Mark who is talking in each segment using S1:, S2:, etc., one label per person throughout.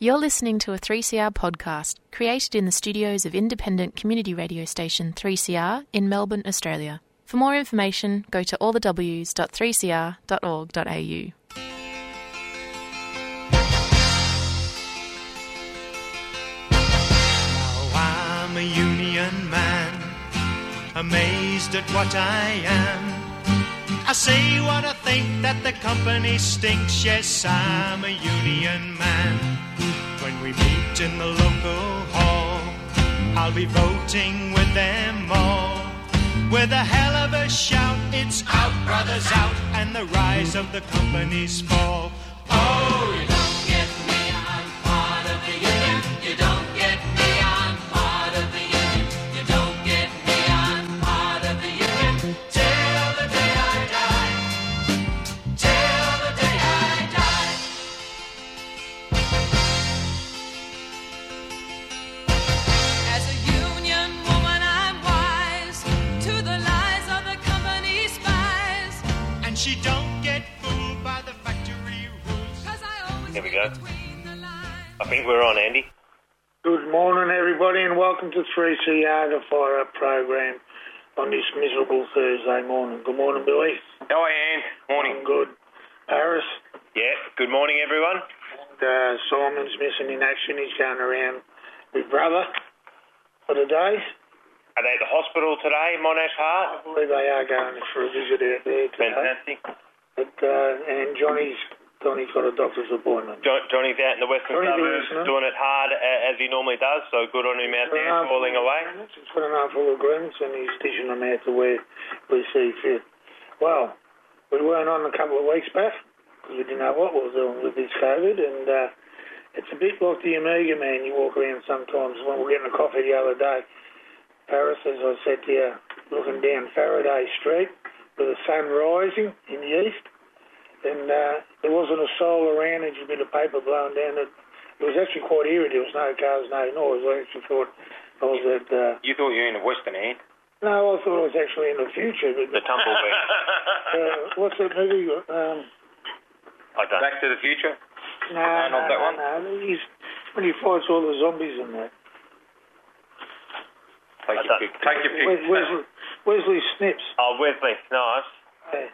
S1: You're listening to a 3CR podcast created in the studios of independent community radio station 3CR in Melbourne, Australia. For more information, go to allthews.3cr.org.au.
S2: Now I'm a union man, amazed at what I am. I say what I think that the company stinks. Yes, I'm a union man. We meet in the local hall, I'll be voting with them all. With a hell of a shout, it's out, brothers, out, and the rise of the companies fall.
S3: Everybody, and welcome to 3CR, the Fire Up program on this miserable Thursday morning. Good morning, Billy.
S4: How are you, Ann? Morning.
S3: I'm good. Paris,
S4: Yeah, good morning, everyone.
S3: and, uh, Simon's missing in action. He's going around with brother for the day.
S4: Are they at the hospital today, Monash
S3: I believe they are going for a visit out there today.
S4: Fantastic.
S3: But, uh, and Johnny's Johnny's got a doctor's appointment.
S4: Jo- Johnny's out in the western
S3: Johnny's
S4: suburbs
S3: listening.
S4: doing it hard as he normally does, so good on him out there,
S3: Got an
S4: toiling
S3: armful of
S4: away.
S3: He's got an armful of agreements and he's dishing them out to where we see fit. Well, we weren't on a couple of weeks back because we didn't know what we were doing with this COVID and uh, it's a bit like the Omega Man you walk around sometimes when we we're getting a coffee the other day. Paris, as I said to you, looking down Faraday Street with the sun rising in the east and uh, there wasn't a soul around and just a bit of paper blowing down it. It was actually quite eerie. There was no cars, no noise. I actually thought I was at. Uh,
S4: You thought you were in the western end?
S3: no, I thought I was actually in the future. But
S4: The tumbleweed.
S3: uh, what's that movie? Um,
S4: I don't. Back to the Future?
S3: no,
S4: No, not
S3: no,
S4: that
S3: no,
S4: one.
S3: no. He's when he fights all the zombies in that.
S4: Take your pick. Take your
S3: pick. Wesley, Wesley Snipes.
S4: Oh, Wesley, nice.
S3: Hey.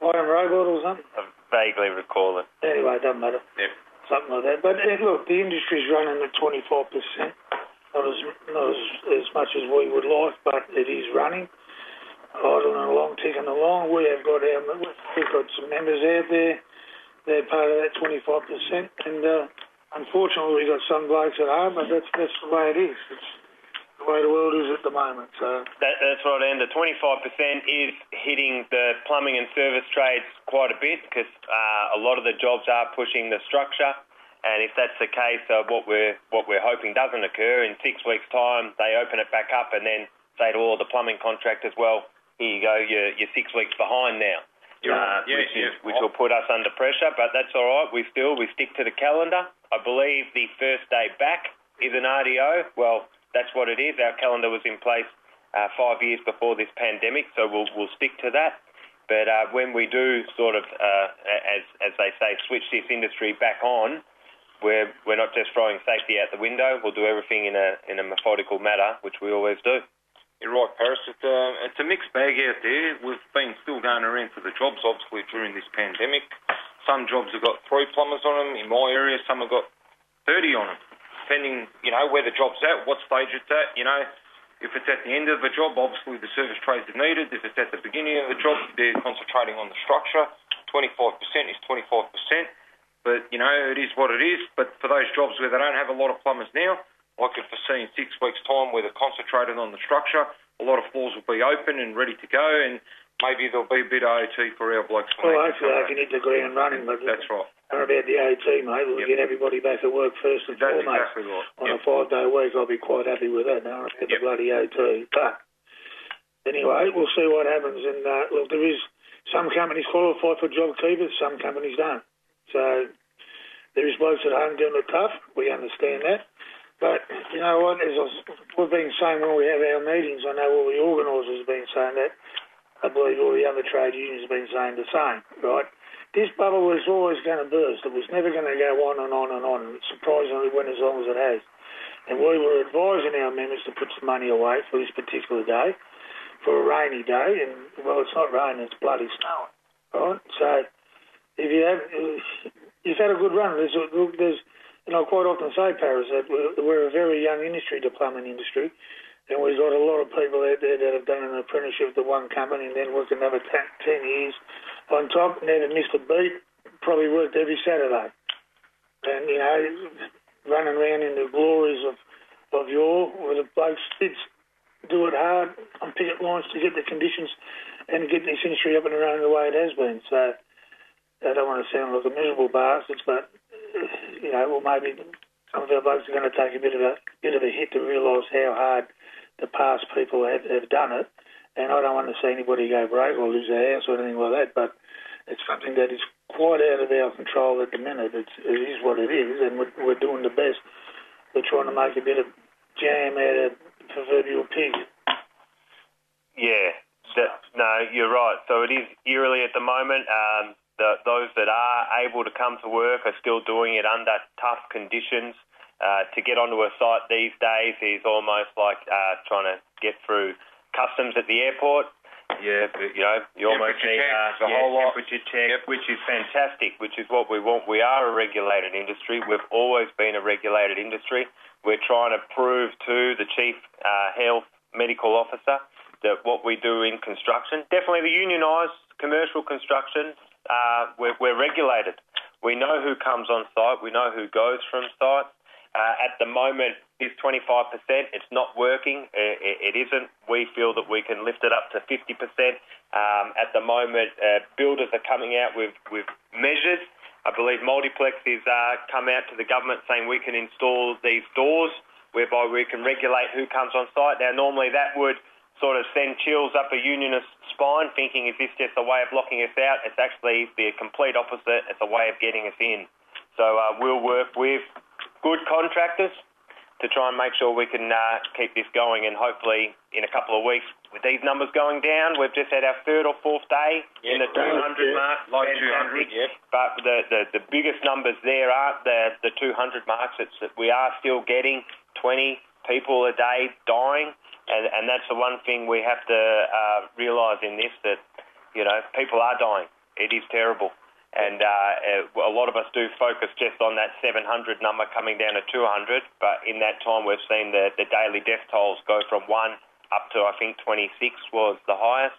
S3: Iron Robot or something.
S4: I vaguely recall it.
S3: Anyway, it doesn't matter.
S4: Yep.
S3: Something like that. But uh, look, the industry's running at 24%. Not as, not as, as much as we would like, but it is running. Idling along, ticking along. We have got our, we've got some members out there. They're part of that 25%. And uh, unfortunately, we've got some blokes that are, but that's, that's the way it is. It's the way the world is at the moment. So,
S4: That, that's right, and the 25% is hitting the plumbing and service trades quite a bit because uh, a lot of the jobs are pushing the structure. And if that's the case, uh, what we're what we're hoping doesn't occur in six weeks' time, they open it back up and then say to all the plumbing contractors, "Well, here you go, you're, you're six weeks behind now." Uh,
S5: Yeah,
S4: which,
S5: yeah.
S4: Is, which will put us under pressure, but that's all right. We still we stick to the calendar. I believe the first day back is an RDO. Well, that's what it is. Our calendar was in place uh, five years before this pandemic, so we'll we'll stick to that. But uh, when we do sort of, uh, as as they say, switch this industry back on, we're we're not just throwing safety out the window. We'll do everything in a in a methodical manner, which we always do.
S5: You're right, Paris. It's a, it's a mixed bag out there. We've been still going around for the jobs, obviously, during this pandemic. Some jobs have got three plumbers on them. In my area, some have got 30 on them, depending, you know, where the job's at, what stage it's at. You know, if it's at the end of the job, obviously the service trades are needed. If it's at the beginning of the job, they're concentrating on the structure. 25% is 25%. But, you know, it is what it is. But for those jobs where they don't have a lot of plumbers now, I could foresee in six weeks' time where they're concentrated on the structure, a lot of floors will be open and ready to go, and maybe there'll be a bit of OT for our blokes.
S3: well, hopefully, they can hit the ground running. But
S5: That's right.
S3: Don't about the OT, mate. We'll
S5: Yep.
S3: get everybody back at work first and
S5: That's
S3: foremost.
S5: exactly right.
S3: On
S5: Yep.
S3: a five-day week, I'll be quite happy with that. Don't know about the bloody OT. But anyway, we'll see what happens. And uh, look, there is some companies qualify for job keepers, some companies don't. So there is blokes at home doing it tough. We understand that. But you know what? As I was, we've been saying when we have our meetings, I know all the organisers have been saying that. I believe all the other trade unions have been saying the same, right? this bubble was always going to burst. It was never going to go on and on and on. Surprisingly, went as long as it has. And we were advising our members to put some money away for this particular day, for a rainy day. And well, it's not raining; it's bloody snowing. Right? So if you have, you've had a good run. There's, there's, know, I quite often say, Paris, that we're, we're a very young industry, the plumbing industry. And we've got a lot of people out there that have done an apprenticeship to one company and then worked another t- 10 years on top, never missed a beat, probably worked every Saturday. And, you know, running around in the glories of, of yore, where the blokes did do it hard on picket lines to get the conditions and get this industry up and running the way it has been. So I don't want to sound like a miserable bastard, but, you know, well, maybe some of our blokes are going to take a bit of a bit of a hit to realise how hard the past people have, have done it. And I don't want to see anybody go broke or lose their house or anything like that, but it's something that is quite out of our control at the minute. It's, it is what it is, and we're, we're doing the best. We're trying to make a bit of jam out of proverbial pig.
S4: Yeah, that, no, you're right. So it is eerily at the moment. Um, the, those that are able to come to work are still doing it under tough conditions. Uh, to get onto a site these days is almost like uh, trying to get through customs at the airport. Yeah, but, you know, you almost need uh,
S5: the
S4: yeah,
S5: whole lot.
S4: temperature check,
S5: Yep.
S4: which is fantastic, which is what we want. We are a regulated industry. We've always been a regulated industry. We're trying to prove to the chief uh, health medical officer that what we do in construction, definitely the unionised commercial construction, uh, we're, we're regulated. We know who comes on site. We know who goes from site. Uh, at the moment, is 25%. It's not working. It, it, it isn't. We feel that we can lift it up to 50%. Um, at the moment, uh, builders are coming out with, with measures. I believe Multiplex has uh, come out to the government saying we can install these doors whereby we can regulate who comes on site. Now, normally that would sort of send chills up a unionist spine, thinking, is this just a way of locking us out? It's actually the complete opposite. It's a way of getting us in. So uh, we'll work with good contractors to try and make sure we can uh, keep this going. And hopefully, in a couple of weeks, with these numbers going down, we've just had our third or fourth day in the 200
S3: yeah.
S4: mark.
S5: Like
S4: Fantastic.
S5: 200, yep.
S4: But the, the, the biggest numbers there aren't the, the 200 marks. It's that we are still getting 20 people a day dying. And, and that's the one thing we have to uh, realise in this that, you know, people are dying. It is terrible. And uh, uh, a lot of us do focus just on that 700 number coming down to 200, but in that time we've seen the, the daily death tolls go from 1 up to, I think, 26 was the highest.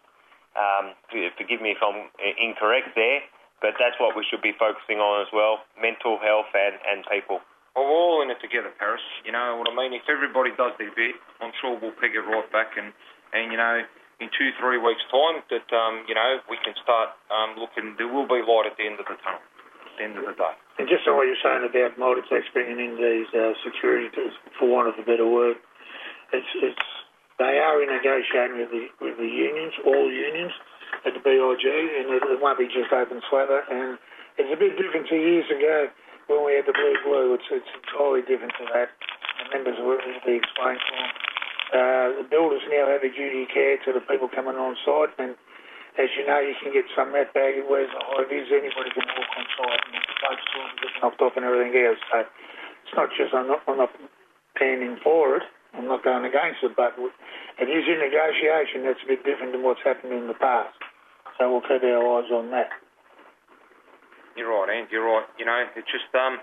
S4: Um, forgive me if I'm incorrect there, but that's what we should be focusing on as well, mental health and, and people.
S5: Well, we're all in it together, Paris. You know what I mean? If everybody does their bit, I'm sure we'll pick it right back. And, and you know, in two, three weeks' time, that, um, you know, we can start um, looking, there will be light at the end of the tunnel, at the end of the day.
S3: And just on what you're saying about Multiplex bringing in these uh, security, for want of a better word, it's it's they are in negotiating with the with the unions, all unions at the BIG, and it, it won't be just open slather. And it's a bit different to years ago when we had the blue blue. It's it's entirely different to that. The members will be explained to them. Uh, the builders now have a duty of care to the people coming on site, and as you know, you can get some rat bag the high vis. Anybody can walk on site and folks will get knocked off and everything else. So it's not just I'm not I'm not standing for it. I'm not going against it, but it is in negotiation. That's a bit different than what's happened in the past. So we'll keep our eyes on that.
S5: You're right, Ant, you're right. You know, it's just, um,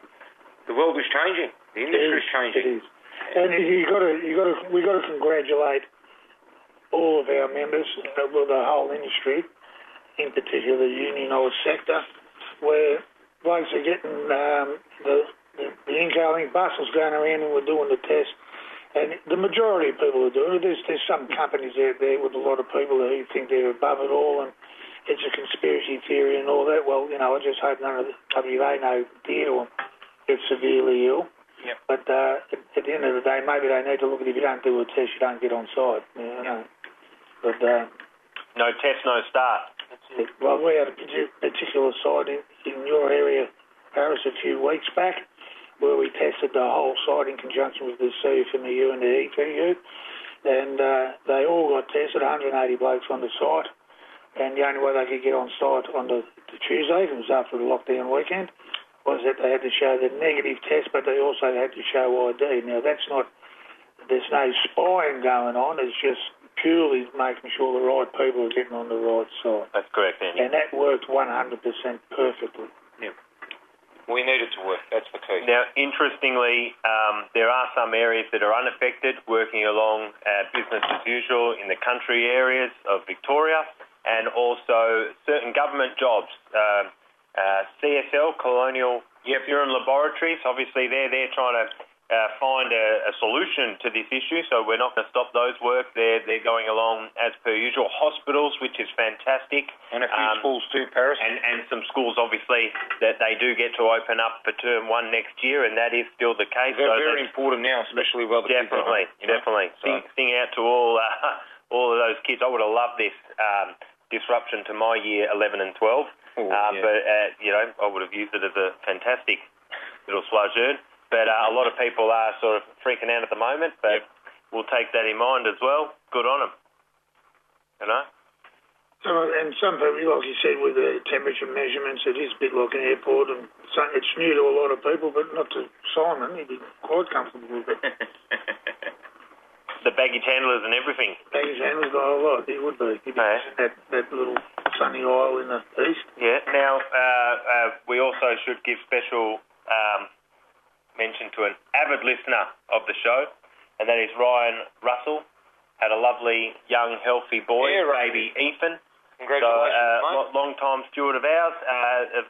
S5: the world is changing. The industry is changing.
S3: It is. And you got to, you got to, we got to congratulate all of our members, well, the whole industry, in particular the unionised sector, where blokes are getting um, the, the the incoming buses going around and we're doing the test. And the majority of people are doing it. There's, there's some companies out there with a lot of people who think they're above it all and it's a conspiracy theory and all that. Well, you know, I just hope none of the WA know dear to them get severely ill.
S5: Yep.
S3: But uh, at, the end of the day, maybe they need to look at if you don't do a test, you don't get on site. You know. But uh,
S4: No test, no start.
S3: that's it. Well, we had a particular site in, in your area, Paris, a few weeks back, where we tested the whole site in conjunction with the CF and the U and the ETU, and uh, they all got tested. 180 blokes on the site, and the only way they could get on site on the, the Tuesday, it was after the lockdown weekend, was that they had to show the negative test, but they also had to show ID. Now that's not, there's no spying going on. It's just purely making sure the right people are getting on the right side,
S4: That's correct, Andy.
S3: and that worked 100% perfectly.
S5: We need it to work. That's the key.
S4: Now, interestingly, um, there are some areas that are unaffected, working along uh, business as usual in the country areas of Victoria, and also certain government jobs. Um, uh, CSL, Colonial Serum Laboratories, obviously they're there trying to uh, find a, a solution to this issue, so we're not going to stop those work. They're, they're going along as per usual. Hospitals, which is fantastic.
S5: And a few
S4: Um,
S5: schools too, Paris.
S4: and, and some schools obviously that they do get to open up for term one next year, and that is still the case.
S5: They're
S4: So
S5: very important now, especially while the kids are
S4: definitely,
S5: home,
S4: definitely.
S5: So-
S4: Sing, sing out to all uh, all of those kids. I would have loved this um, disruption to my year 11 and 12,
S5: Oh,
S4: uh,
S5: yeah.
S4: but uh, you know I would have used it as a fantastic little slogan. But uh, a lot of people are sort of freaking out at the moment, but we'll take that in mind as well. Good on them. You know.
S3: So, and some people, like you said, with the temperature measurements, it is a bit like an airport, and so it's new to a lot of people, but not to Simon. He'd be quite comfortable with it.
S4: The baggage handlers and everything.
S3: Baggage handler's got a lot. He would be. He'd be
S4: Yeah.
S3: that, that little sunny isle in the east.
S4: Yeah. Now, uh, uh, we also should give special um, mention to an avid listener of the show, and that is Ryan Russell. Had a lovely young, healthy boy,
S5: Yeah, right.
S4: baby Ethan. So, uh,
S5: mate.
S4: long time steward of ours, uh,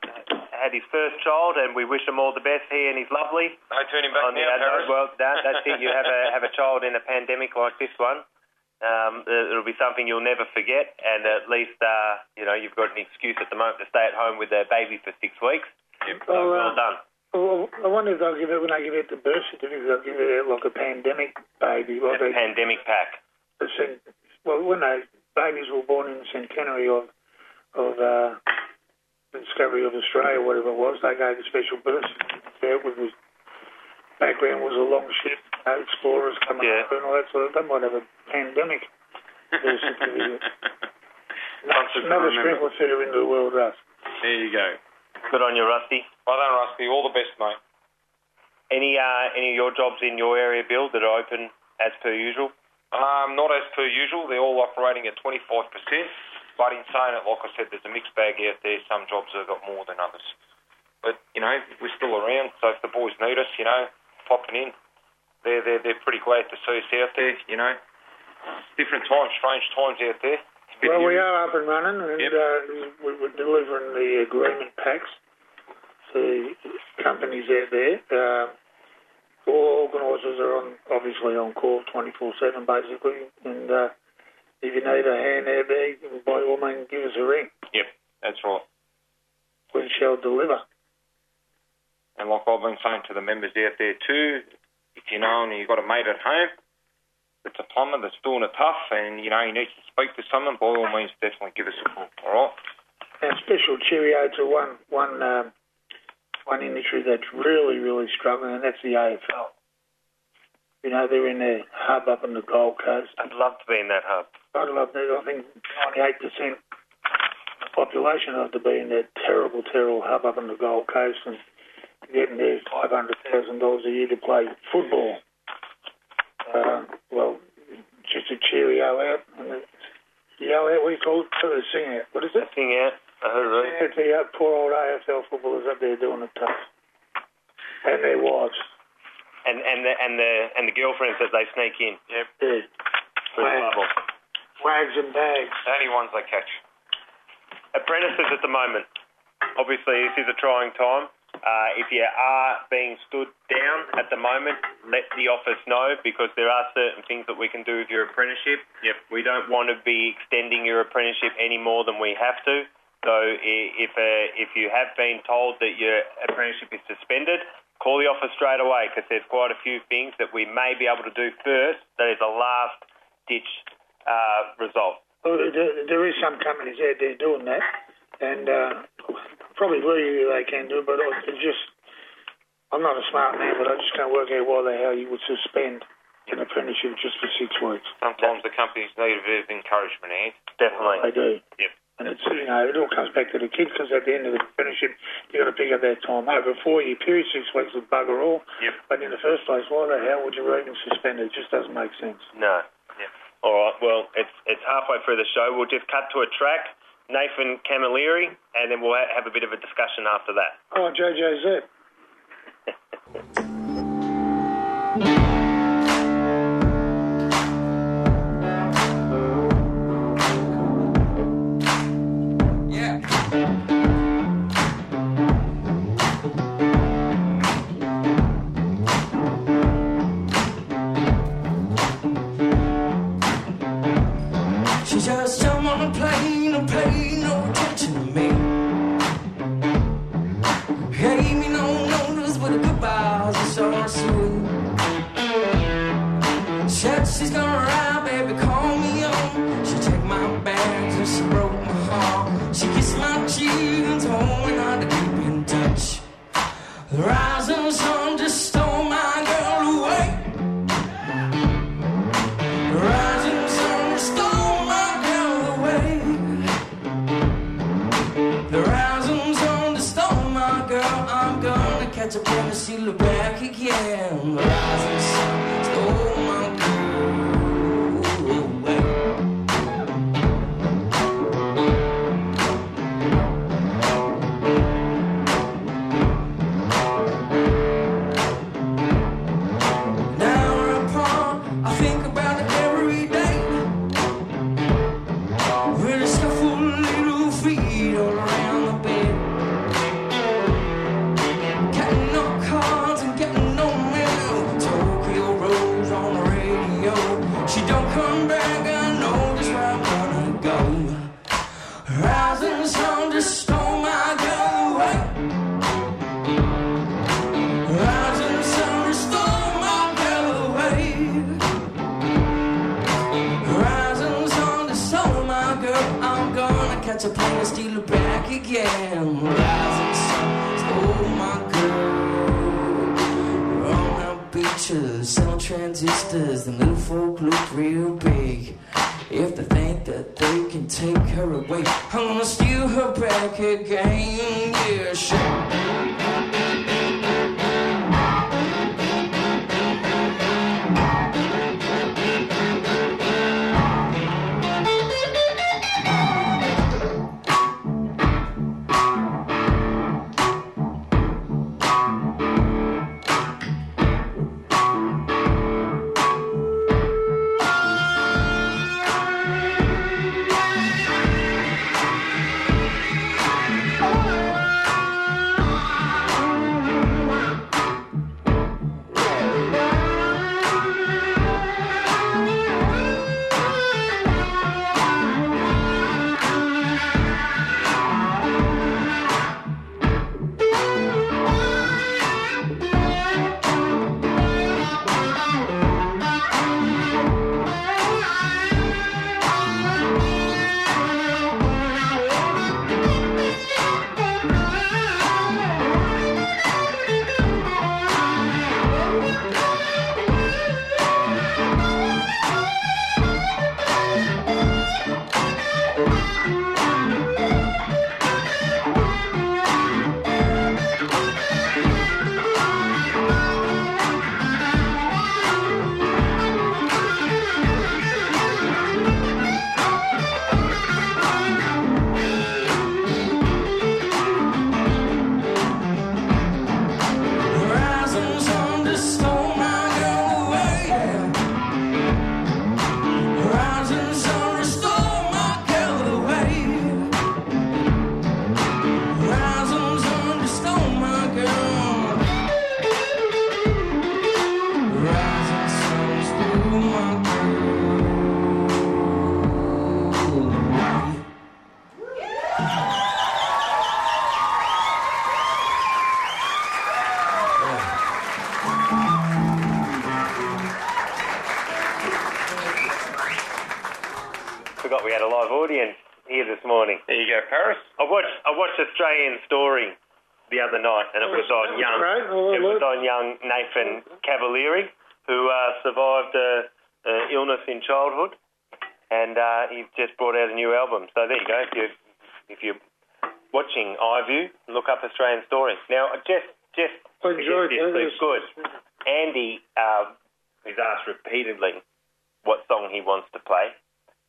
S4: had his first child, and we wish him all the best. He and his lovely.
S5: No turning back
S4: on
S5: now,
S4: advert.
S5: Paris.
S4: Well, that, that's it. You have a have a child in a pandemic like this one. Um, it- it'll be something you'll never forget, and at least uh, you know you've got an excuse at the moment to stay at home with their baby for six weeks. So
S3: Well,
S4: well
S3: uh,
S4: done.
S3: Well, I wonder if they'll give it when they give it the birth certificate. They'll give it out like a pandemic baby, like
S4: A
S3: they,
S4: pandemic pack.
S3: well, when they babies were born in the centenary of of uh, the discovery of Australia, whatever it was, they gave a special birth certificate with the background was a long ship, uh, explorers coming
S4: Yeah.
S3: over and all that sort of. They might have a pandemic birth certificate.
S5: Something to
S3: Another
S5: remember.
S3: sprinkle fitter into the world, Russ.
S5: There you go.
S4: Good on you, Rusty.
S5: Well done, Rusty. All the best, mate.
S4: Any uh, any of your jobs in your area, Bill, that are open as per usual?
S5: Um, not as per usual. They're all operating at 25%. But in saying it, like I said, there's a mixed bag out there. Some jobs have got more than others. But, you know, we're still around. So if the boys need us, you know, popping in, they're, they're, they're pretty glad to see us out there, you know. Different times, strange times out there.
S3: Well, we are up and running, and
S5: Yep.
S3: uh, we- we're delivering the agreement packs to companies out there. Uh, all organisers are on, obviously on call 24/7, basically. And uh, if you need a hand there, by all means, give us a ring.
S5: Yep, that's right.
S3: We shall deliver.
S5: And like I've been saying to the members out there too, if you know and you've got a mate at home that's a plumber that's doing it tough and, you know, you need to speak to someone, by all means, definitely give us a call, all right?
S3: And special cheerio to one one um, one industry that's really really struggling, and that's the AFL. You know, they're in their hub up in the Gold Coast.
S4: I'd love to be in that hub.
S3: I'd love that. I think 98% of the population ought to be in that terrible, terrible hub up in the Gold Coast and getting their $500,000 a year to play football. Uh, well, just a cheerio out. And out, what do you call it? Sing out. What is it?
S4: Sing out. A hooroo.
S3: Yeah, the uh, poor old AFL footballers up there doing it tough. And their wives.
S4: And and the and the and the girlfriends that they sneak in. Yep.
S3: Yeah.
S4: For
S3: Wags and bags.
S5: The only ones they catch.
S4: apprentices at the moment. Obviously, this is a trying time. Uh, if you are being stood down at the moment, let the office know because there are certain things that we can do with your apprenticeship.
S5: Yep.
S4: We don't want to be extending your apprenticeship any more than we have to. So if uh, if you have been told that your apprenticeship is suspended, call the office straight away because there's quite a few things that we may be able to do first. That is a last ditch uh, result.
S3: Well, there, there is some companies out there doing that, and uh, probably legally they can do it, but I it's just, I'm not a smart man, but I just can't work out why the hell you would suspend an apprenticeship just for six weeks.
S5: Sometimes the companies need a bit of encouragement, Ant.
S4: Definitely.
S3: They do.
S5: Yep.
S3: And it's, you know, it all comes back to the kid because at the end of the apprenticeship, you've got to pick up that time. Over a four year period, six weeks of bugger all.
S4: Yep.
S3: But in the first place, why the hell would you even suspend it? It just doesn't make sense.
S4: No. All right. Well, it's it's halfway through the show. We'll just cut to a track. Nathan Cavalieri, and then we'll ha- have a bit of a discussion after that.
S3: Oh, JJZ.
S6: Yeah. Catch a and steal her back again. Rising sun stole my girl. On our beaches, selling transistors, and little folk look real big. If they think that they can take her away, I'm gonna steal her back again. Yeah, sure.
S4: Young Nathan Cavalieri, who uh, survived a, a illness in childhood, and uh, he just brought out a new album. So there you go. If you if you're watching iView, look up Australian Story. Now, just just
S3: I enjoyed
S4: this,
S3: it.
S4: please, good. Andy um, is asked repeatedly what song he wants to play,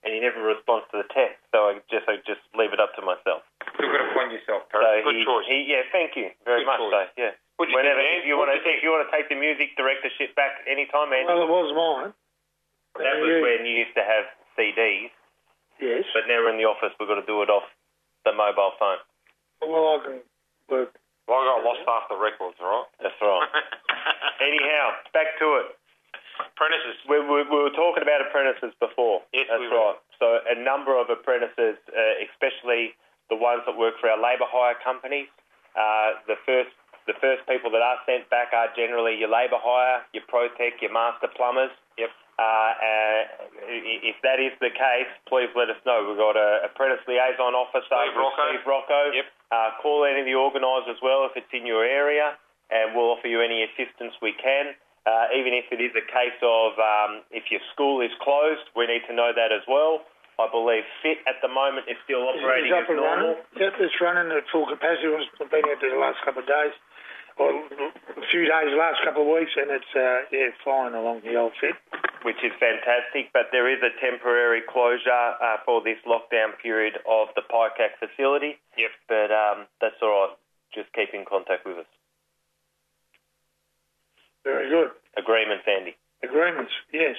S4: and he never responds to the text. So I just I just leave it up to myself.
S5: You've got to find yourself,
S4: So
S5: Good
S4: he,
S5: choice.
S4: he, yeah, thank you very
S5: Good
S4: much.
S5: choice.
S4: So yeah,
S5: What'd you
S4: whenever
S5: think,
S4: if you want to
S5: What'd
S4: if you want to take the music directorship back anytime, Andy.
S3: Well, it was mine.
S4: that
S3: And
S4: was
S3: you-
S4: when you used to have CDs,
S3: Yes.
S4: but now we're in the office. We've got to do it off the mobile phone.
S3: Well, I can work.
S5: Well, I got lost after records, all right?
S4: That's right. Anyhow, back to it.
S5: Apprentices.
S4: We, we, we were talking about apprentices before.
S5: Yes,
S4: That's
S5: we were.
S4: right. So a number of apprentices, uh, especially the ones that work for our labour hire companies, uh, the first the first people that are sent back are generally your labour hire, your Protec, your master plumbers.
S5: Yep.
S4: Uh, uh, if that is the case, please let us know. We've got a apprentice liaison officer,
S5: Steve Rocco.
S4: Steve Rocco.
S5: Yep.
S4: Uh, call any of the organisers as well if it's in your area, and we'll offer you any assistance we can. Uh, even if it is a case of um, if your school is closed, we need to know that as well. I believe FIT at the moment is still operating
S3: It's
S4: as
S3: up and
S4: normal.
S3: running. Yep, it's running at full capacity. I've been out there the last couple of days, or a few days, last couple of weeks, and it's uh, yeah flying along the old fit.
S4: which is fantastic. But there is a temporary closure uh, for this lockdown period of the PICAC facility.
S5: Yep.
S4: But um, that's all right. Just keep in contact with us.
S3: Very good.
S4: Agreements, Andy.
S3: Agreements, yes.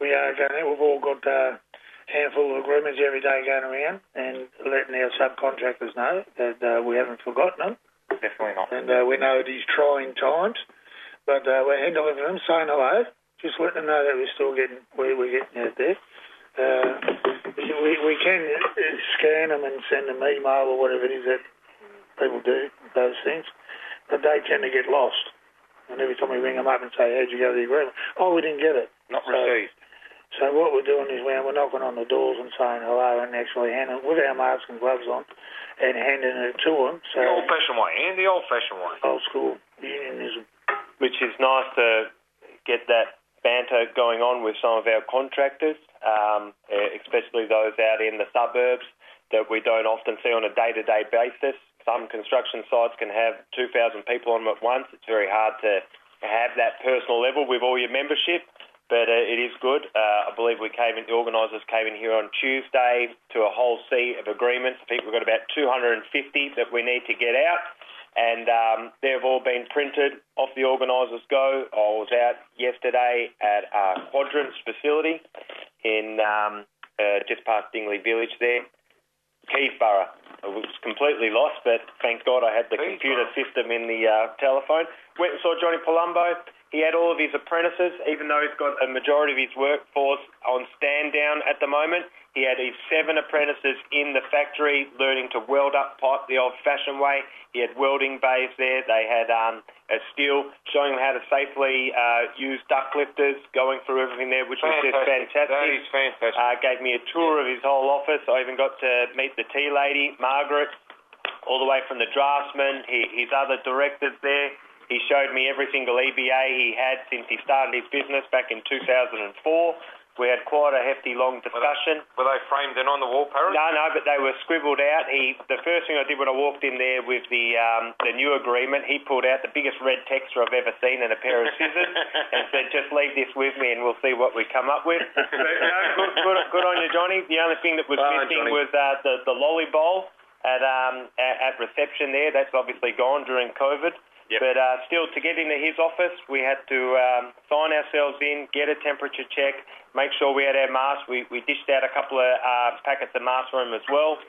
S3: We are going out. We've all got a handful of agreements every day going around and letting our subcontractors know that uh, we haven't forgotten them.
S5: Definitely not.
S3: And uh, we know these trying times, but uh, we're handling them, saying hello, just letting them know that we're still getting, we, we're getting out there. Uh, we, we can uh, scan them and send them email or whatever it is that people do, those things, but they tend to get lost. And every time we ring them up and say, how'd you go to the agreement? Oh, we didn't get it.
S5: Not
S3: So-
S5: received.
S3: So what we're doing is we're, we're knocking on the doors and saying hello and actually handing with our masks and gloves on and handing it to them. So
S5: The old-fashioned way, and the old-fashioned way.
S3: old school unionism.
S4: which is nice to get that banter going on with some of our contractors, um, especially those out in the suburbs that we don't often see on a day-to-day basis. Some construction sites can have 2,000 people on them at once. It's very hard to have that personal level with all your membership, but uh, it is good. Uh, I believe we came in, the organisers came in here on Tuesday to a whole sea of agreements. I think we've got about 250 that we need to get out and um, they've all been printed off the organisers' go. I was out yesterday at our Quadrants facility in um, uh, just past Dingley Village there, Keysborough. I was completely lost, but thank God I had the
S5: Keysborough.
S4: computer system in the uh, telephone. Went and saw Johnny Palumbo. He had all of his apprentices, even though he's got a majority of his workforce on stand down at the moment. He had his seven apprentices in the factory learning to weld up pipe the old-fashioned way. He had welding bays there. They had um, a steel showing them how to safely uh, use duct lifters, going through everything there, which was just fantastic.
S5: That is fantastic.
S4: Uh, gave me a tour of his whole office. I even got to meet the tea lady, Margaret, all the way from the draftsman, he, his other directors there. He showed me every single EBA he had since he started his business back in 2004. We had quite a hefty, long discussion.
S5: Were they framed in on the wall, Parrot?
S4: No, no, but they were scribbled out. He, the first thing I did when I walked in there with the um, the new agreement, he pulled out the biggest red texter I've ever seen and a pair of scissors, and said, "Just leave this with me, and we'll see what we come up with." But, no, good, good, good on you, Johnny. The only thing that was
S5: Well,
S4: missing
S5: Johnny.
S4: was uh, the the lolly bowl at um at, at reception there. That's obviously gone during COVID.
S5: Yep.
S4: But uh, still, to get into his office, we had to um, sign ourselves in, get a temperature check, make sure we had our masks. We, we dished out a couple of uh, packets of masks for him as well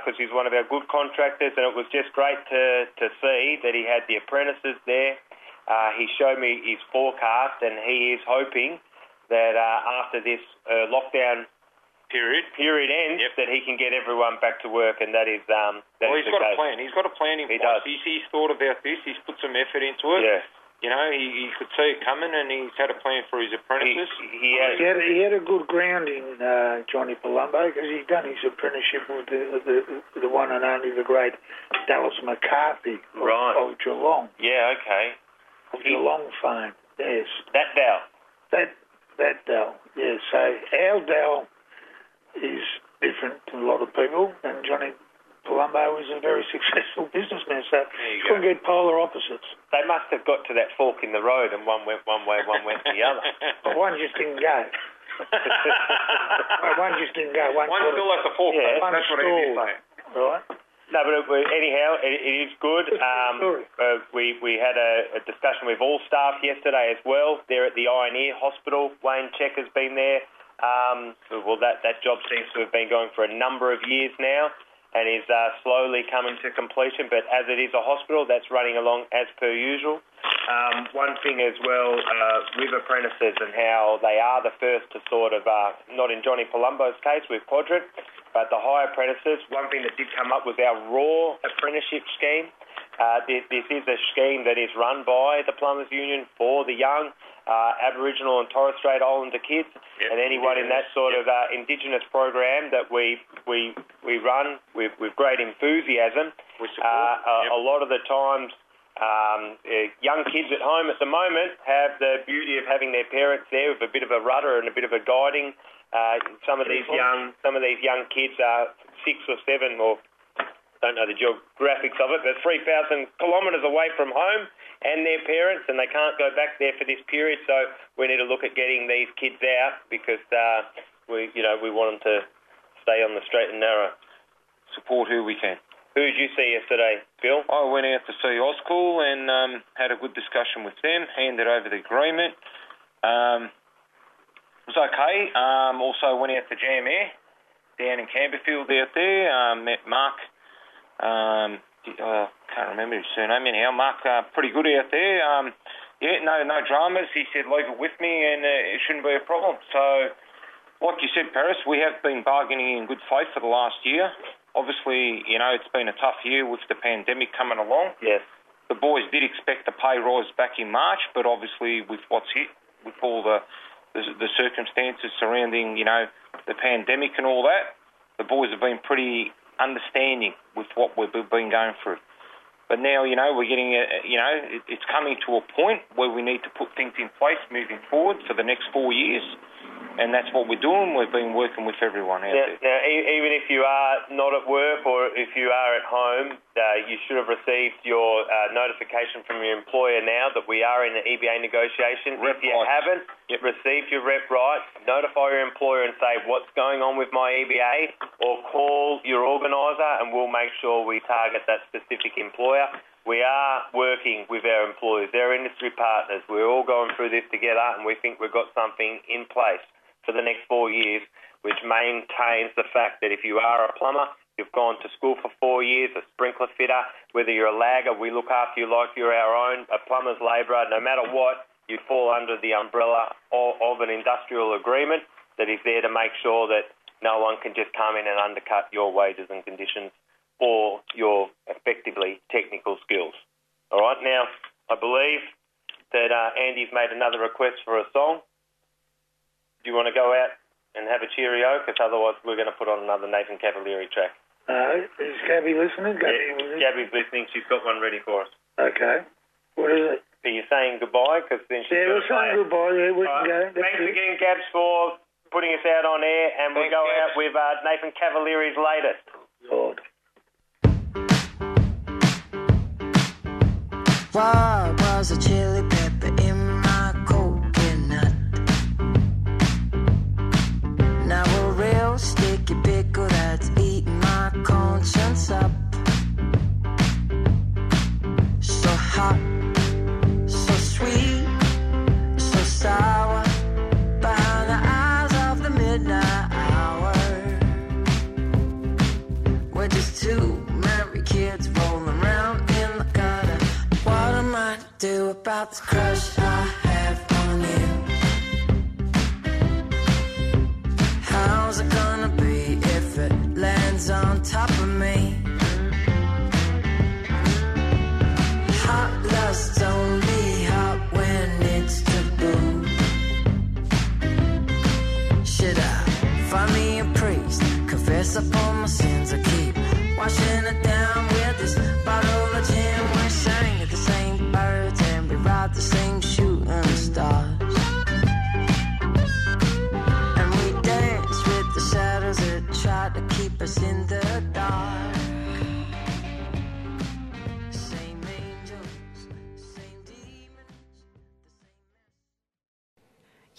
S4: because he's one of our good contractors, and it was just great to, to see that he had the apprentices there. Uh, he showed me his forecast, and he is hoping that uh, after this uh, lockdown
S5: Period.
S4: period ends,
S5: Yep.
S4: that he can get everyone back to work, and that is um, that
S5: Well,
S4: is
S5: he's
S4: the
S5: got a plan. He's got a plan in
S4: He
S5: place.
S4: does.
S5: He's, he's thought about this. He's put some effort into it.
S4: Yeah,
S5: You know, he, he could see it coming, and he's had a plan for his
S4: he,
S5: apprentices.
S4: he has.
S3: He had, he had a good grounding, uh, Johnny Palumbo, because he'd done his apprenticeship with the, the, the one and only the great Dallas McCarthy of,
S4: Right.
S3: of Geelong,
S4: Yeah, okay.
S3: of
S4: He-
S3: Geelong fame. Yes,
S4: That Val.
S3: that that Dell. Yes, so our Dell is different to a lot of people, and Johnny Palumbo is a very successful businessman. So
S5: you
S3: couldn't
S5: go.
S3: get polar opposites.
S4: They must have got to that fork in the road, and one went one way, one went the other.
S3: But one just didn't go. One just didn't go. One
S5: One's
S3: sort
S5: still at the fork,
S4: Yeah.
S5: That's what
S3: One
S5: mate.
S3: of, right?
S4: No, but it, anyhow, it, it is good. Um, uh, we we had a, a discussion with all staff yesterday as well. They're at the Ear Hospital. Wayne Check has been there. Um, well, that that job seems to have been going for a number of years now, and is uh, slowly coming to completion. But as it is a hospital, that's running along as per usual. Um, one thing as well uh, with apprentices and how they are the first to sort of, uh, not in Johnny Palumbo's case with Quadrant, but the high apprentices, one thing that did come up was our raw apprenticeship scheme. Uh, this, this is a scheme that is run by the Plumbers Union for the young uh, Aboriginal and Torres Strait Islander kids,
S5: Yep.
S4: and anyone in that sort of uh, Indigenous program that we we we run with, with great enthusiasm.
S5: We support.
S4: Uh, a,
S5: Yep.
S4: a lot of the times, um, uh, young kids at home at the moment have the beauty of having their parents there with a bit of a rudder and a bit of a guiding. Uh, some of these young, some of these young kids are six or seven, or don't know the geographics of it, but 3,000 kilometres away from home and their parents, and they can't go back there for this period. So we need to look at getting these kids out because uh, we, you know, we want them to stay on the straight and narrow.
S5: Support who we can.
S4: Who did you see yesterday, Bill?
S5: I went out to see Oscool and um, had a good discussion with them, handed over the agreement. Um, it was okay. Um, also went out to Jam Air down in Campbellfield out there. Um, met Mark. Um, uh, can't remember his surname anyhow. Mark, uh, pretty good out there. Um, yeah, no, no dramas. He said leave it with me, and uh, it shouldn't be a problem. So, like you said, Paris, we have been bargaining in good faith for the last year. Obviously, you know, it's been a tough year with the pandemic coming along.
S4: Yes.
S5: The boys did expect the pay rise back in March, but obviously with what's hit, with all the, the the circumstances surrounding, you know, the pandemic and all that, the boys have been pretty understanding with what we've been going through. But now, you know, we're getting, a, you know, it, it's coming to a point where we need to put things in place moving forward for the next four years, and that's what we're doing. We've been working with everyone out
S4: Now,
S5: there.
S4: now, even if you are not at work or if you are at home, uh, you should have received your uh, notification from your employer now that we are in the EBA negotiation.
S5: Rep
S4: if you
S5: rights.
S4: haven't
S5: Yep.
S4: received your rep rights, notify your employer and say what's going on with my EBA or call your organiser and we'll make sure we target that specific employer. We are working with our employers, they're industry partners. We're all going through this together and we think we've got something in place for the next four years, which maintains the fact that if you are a plumber, you've gone to school for four years, a sprinkler fitter, whether you're a lagger, we look after you like you're our own, a plumber's labourer, no matter what, you fall under the umbrella of, of an industrial agreement that is there to make sure that no one can just come in and undercut your wages and conditions or your effectively technical skills. All right, now I believe that uh, Andy's made another request for a song. Do you want to go out and have a cheerio? Because otherwise, we're going to put on another Nathan Cavalieri track.
S3: Uh, is Gabby listening? Gabby, was it?
S4: Gabby's listening. She's got one ready for us.
S3: Okay. What is it?
S4: Are you saying goodbye? Because then she's
S3: Yeah, we're saying
S4: it.
S3: goodbye. Yeah, we
S4: All
S3: can go.
S4: right.
S3: That's
S4: Thanks
S3: it.
S4: again, Gabs, for putting us out on air, and we'll go
S5: Gabs.
S4: out with uh, Nathan Cavalieri's latest.
S3: Lord.
S7: Why was a chili conscience up. So hot, so sweet, so sour. Behind the eyes of the midnight hour. We're just two merry kids rolling around in the gutter. What am I to do about this crush I have